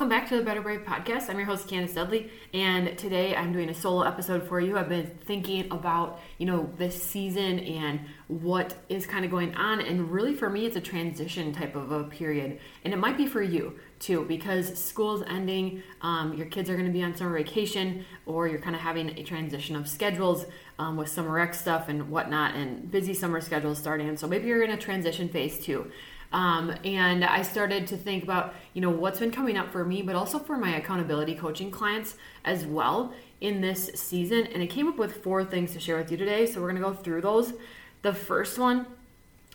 Welcome back to the Better Brave podcast. I'm your host Candace Dudley, and today I'm doing a solo episode for you. I've been thinking about you know this season and what is kind of going on, and really for me, it's a transition type of a period, and it might be for you too because school's ending, um, your kids are going to be on summer vacation, or you're kind of having a transition of schedules um, with summer rec stuff and whatnot, and busy summer schedules starting, so maybe you're in a transition phase too. Um, and I started to think about, you know, what's been coming up for me, but also for my accountability coaching clients as well in this season. And I came up with four things to share with you today. So we're going to go through those. The first one,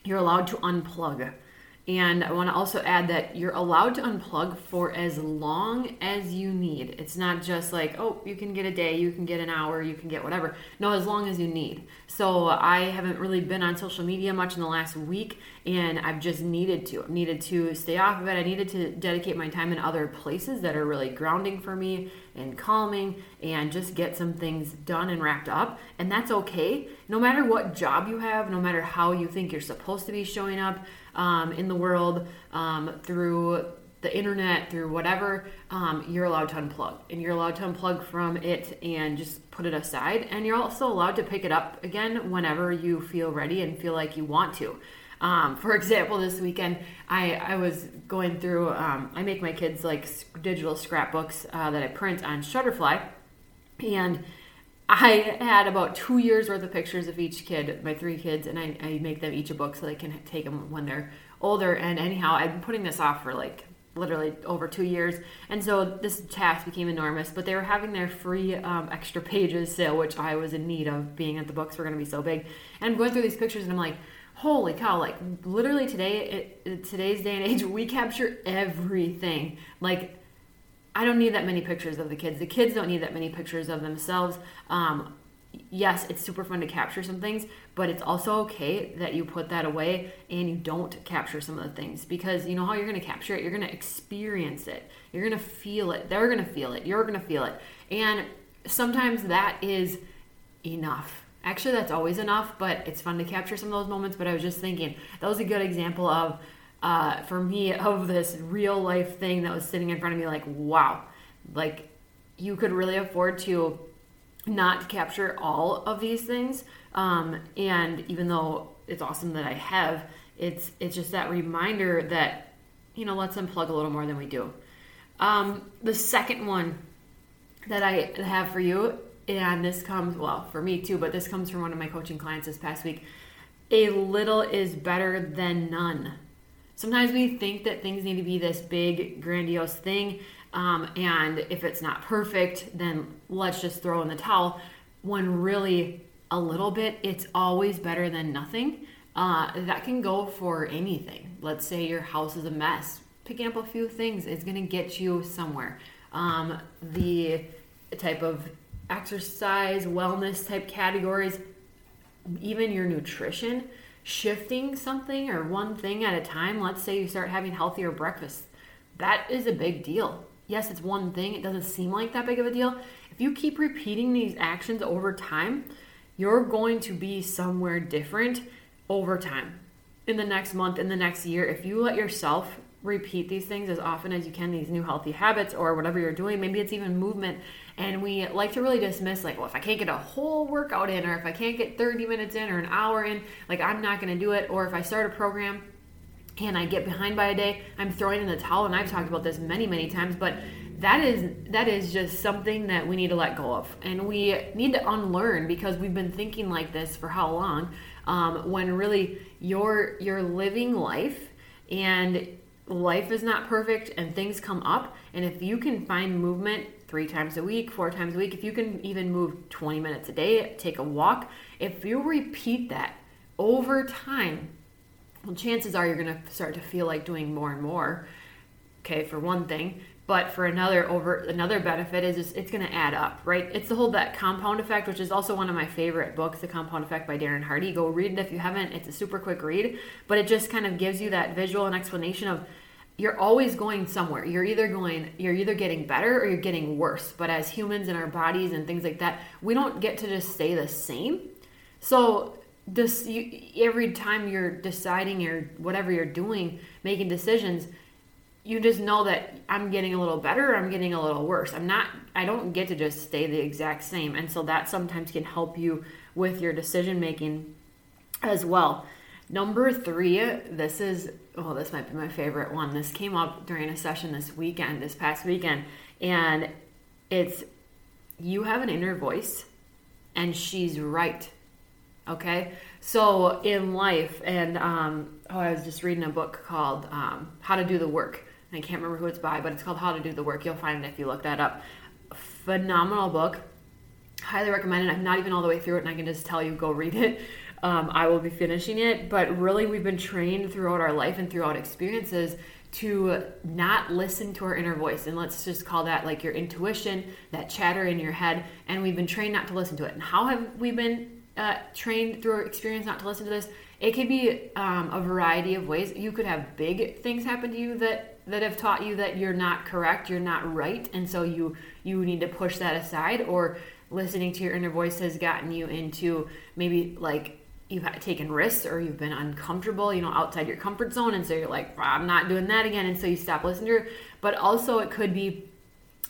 you're allowed to unplug. And I want to also add that you're allowed to unplug for as long as you need. It's not just like, oh, you can get a day, you can get an hour, you can get whatever. No, as long as you need. So I haven't really been on social media much in the last week, and I've just needed to. I've needed to stay off of it. I needed to dedicate my time in other places that are really grounding for me and calming and just get some things done and wrapped up. And that's okay. No matter what job you have, no matter how you think you're supposed to be showing up um, in the world um, through the internet, through whatever, um, you're allowed to unplug. And you're allowed to unplug from it and just put it aside. And you're also allowed to pick it up again whenever you feel ready and feel like you want to. Um, for example, this weekend I, I was going through, um, I make my kids like digital scrapbooks uh, that I print on Shutterfly. And I had about two years worth of pictures of each kid, my three kids, and I, I make them each a book so they can take them when they're older. And anyhow, I've been putting this off for like literally over two years. And so this task became enormous, but they were having their free um, extra pages sale, which I was in need of being at the books were going to be so big. And I'm going through these pictures and I'm like, holy cow, like literally today, it, today's day and age, we capture everything. Like, I don't need that many pictures of the kids. The kids don't need that many pictures of themselves. Um, yes, it's super fun to capture some things, but it's also okay that you put that away and you don't capture some of the things because you know how you're going to capture it? You're going to experience it. You're going to feel it. They're going to feel it. You're going to feel it. And sometimes that is enough. Actually, that's always enough, but it's fun to capture some of those moments. But I was just thinking that was a good example of uh, for me of this real life thing that was sitting in front of me like wow. Like you could really afford to not capture all of these things. Um, and even though it's awesome that i have it's it's just that reminder that you know let's unplug a little more than we do. Um, the second one that i have for you and this comes well for me too but this comes from one of my coaching clients this past week a little is better than none Sometimes we think that things need to be this big, grandiose thing, um, and if it's not perfect, then let's just throw in the towel. When really, a little bit, it's always better than nothing. Uh, that can go for anything. Let's say your house is a mess. Picking up a few things is going to get you somewhere. Um, the type of exercise, wellness type categories, even your nutrition shifting something or one thing at a time, let's say you start having healthier breakfast, that is a big deal. Yes, it's one thing, it doesn't seem like that big of a deal. If you keep repeating these actions over time, you're going to be somewhere different over time. In the next month, in the next year, if you let yourself repeat these things as often as you can, these new healthy habits or whatever you're doing, maybe it's even movement and we like to really dismiss, like, well, if I can't get a whole workout in, or if I can't get 30 minutes in, or an hour in, like, I'm not going to do it. Or if I start a program and I get behind by a day, I'm throwing in the towel. And I've talked about this many, many times, but that is that is just something that we need to let go of and we need to unlearn because we've been thinking like this for how long um, when really you're you're living life and life is not perfect and things come up and if you can find movement three times a week, four times a week, if you can even move 20 minutes a day, take a walk, if you repeat that over time, well, chances are you're going to start to feel like doing more and more. Okay, for one thing. But for another over another benefit is it's going to add up right? It's the whole that compound effect which is also one of my favorite books the compound effect by darren hardy. Go read it if you haven't. It's a super quick read but it just kind of gives you that visual and explanation of you're always going somewhere. You're either going you're either getting better or you're getting worse. But as humans in our bodies and things like that we don't get to just stay the same. So this you, every time you're deciding or whatever you're doing making decisions you just know that I'm getting a little better, I'm getting a little worse. I'm not, I don't get to just stay the exact same. And so that sometimes can help you with your decision making as well. Number three, this is, oh, this might be my favorite one. This came up during a session this weekend, this past weekend. And it's, you have an inner voice and she's right. Okay. So in life, and um, oh, I was just reading a book called um, How to Do the Work I can't remember who it's by, but it's called How to Do the Work. You'll find it if you look that up. Phenomenal book. Highly recommend it. I'm not even all the way through it, and I can just tell you go read it. Um, I will be finishing it, but really, we've been trained throughout our life and throughout experiences to not listen to our inner voice. And let's just call that like your intuition, that chatter in your head. And we've been trained not to listen to it. And how have we been uh, trained through our experience not to listen to this? It could be um, a variety of ways. You could have big things happen to you that that have taught you that you're not correct, you're not right, and so you you need to push that aside or listening to your inner voice has gotten you into maybe like you've taken risks or you've been uncomfortable, you know, outside your comfort zone and so you're like, I'm not doing that again and so you stop listening to her. But also it could be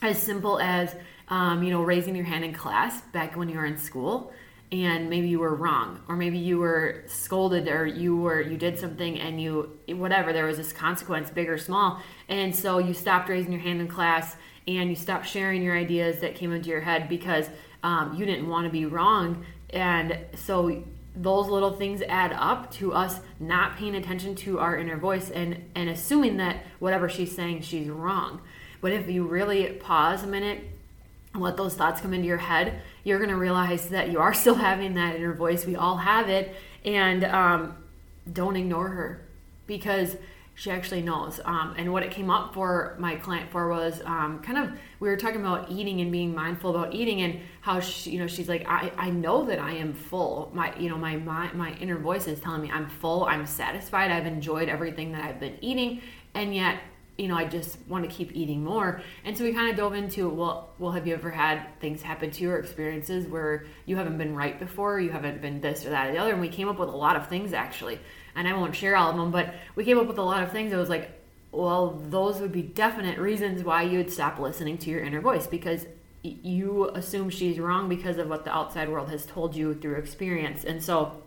as simple as um, you know, raising your hand in class back when you were in school and maybe you were wrong or maybe you were scolded or you were you did something and you whatever there was this consequence big or small. And so you stopped raising your hand in class and you stopped sharing your ideas that came into your head because um, you didn't want to be wrong. And so those little things add up to us not paying attention to our inner voice and and assuming that whatever she's saying she's wrong. But if you really pause a minute let those thoughts come into your head you're going to realize that you are still having that inner voice. We all have it. And um, don't ignore her because she actually knows. Um, and what it came up for my client for was um, kind of we were talking about eating and being mindful about eating and how she, you know she's like I, I know that I am full. My you know my, my my inner voice is telling me I'm full. I'm satisfied. I've enjoyed everything that I've been eating, and yet you know, I just want to keep eating more. And so we kind of dove into, well, well, have you ever had things happen to you or experiences where you haven't been right before, you haven't been this or that or the other? And we came up with a lot of things actually. And I won't share all of them, but we came up with a lot of things. It was like, well, those would be definite reasons why you would stop listening to your inner voice because you assume she's wrong because of what the outside world has told you through experience. And so,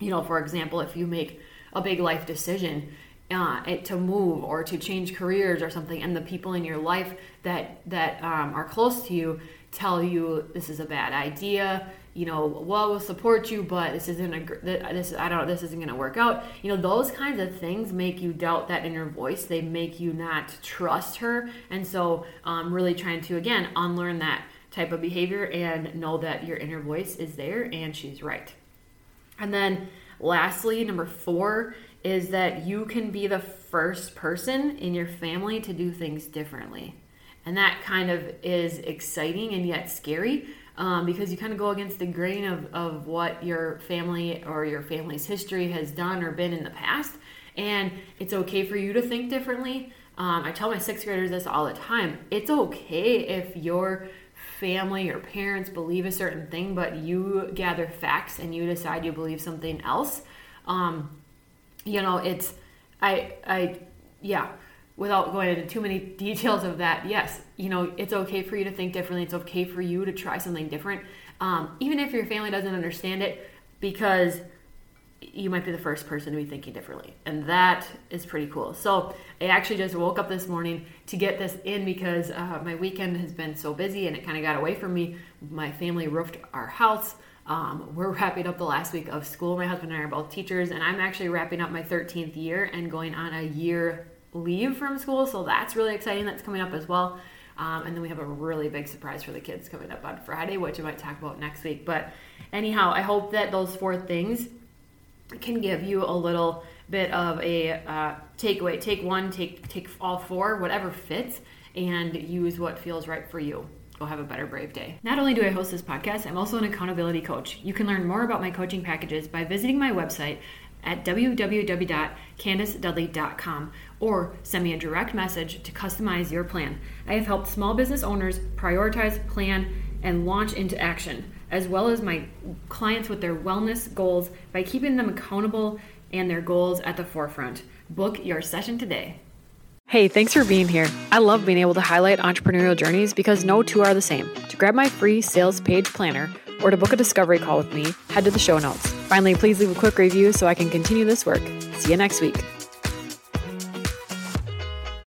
you know, for example, if you make a big life decision uh, to move or to change careers or something, and the people in your life that that um, are close to you tell you this is a bad idea. You know, well, we'll support you, but this isn't a this I don't know. this isn't going to work out. You know, those kinds of things make you doubt that inner voice. They make you not trust her, and so um, really trying to again unlearn that type of behavior and know that your inner voice is there and she's right. And then lastly, number four is that you can be the first person in your family to do things differently. And that kind of is exciting and yet scary um, because you kind of go against the grain of, of what your family or your family's history has done or been in the past. And it's okay for you to think differently. Um, I tell my sixth graders this all the time. It's okay if your family or parents believe a certain thing, but you gather facts and you decide you believe something else. Um, you know, it's I I yeah, without going into too many details of that, yes, you know, it's okay for you to think differently. It's okay for you to try something different, um, even if your family doesn't understand it, because you might be the first person to be thinking differently. And that is pretty cool. So I actually just woke up this morning to get this in because uh, my weekend has been so busy and it kind of got away from me. My family roofed our house. Um, we're wrapping up the last week of school. My husband and I are both teachers, and I'm actually wrapping up my 13th year and going on a year leave from school. So that's really exciting. That's coming up as well. Um, and then we have a really big surprise for the kids coming up on Friday, which I might talk about next week. But anyhow, I hope that those four things can give you a little bit of a uh, takeaway. Take one, take take all four, whatever fits, and use what feels right for you. Go have a better brave day. Not only do I host this podcast, I'm also an accountability coach. You can learn more about my coaching packages by visiting my website at www.candacedudley.com or send me a direct message to customize your plan. I have helped small business owners prioritize, plan, and launch into action, as well as my clients with their wellness goals by keeping them accountable and their goals at the forefront. Book your session today. Hey, thanks for being here. I love being able to highlight entrepreneurial journeys because no two are the same. To grab my free sales page planner or to book a discovery call with me, head to the show notes. Finally, please leave a quick review so I can continue this work. See you next week.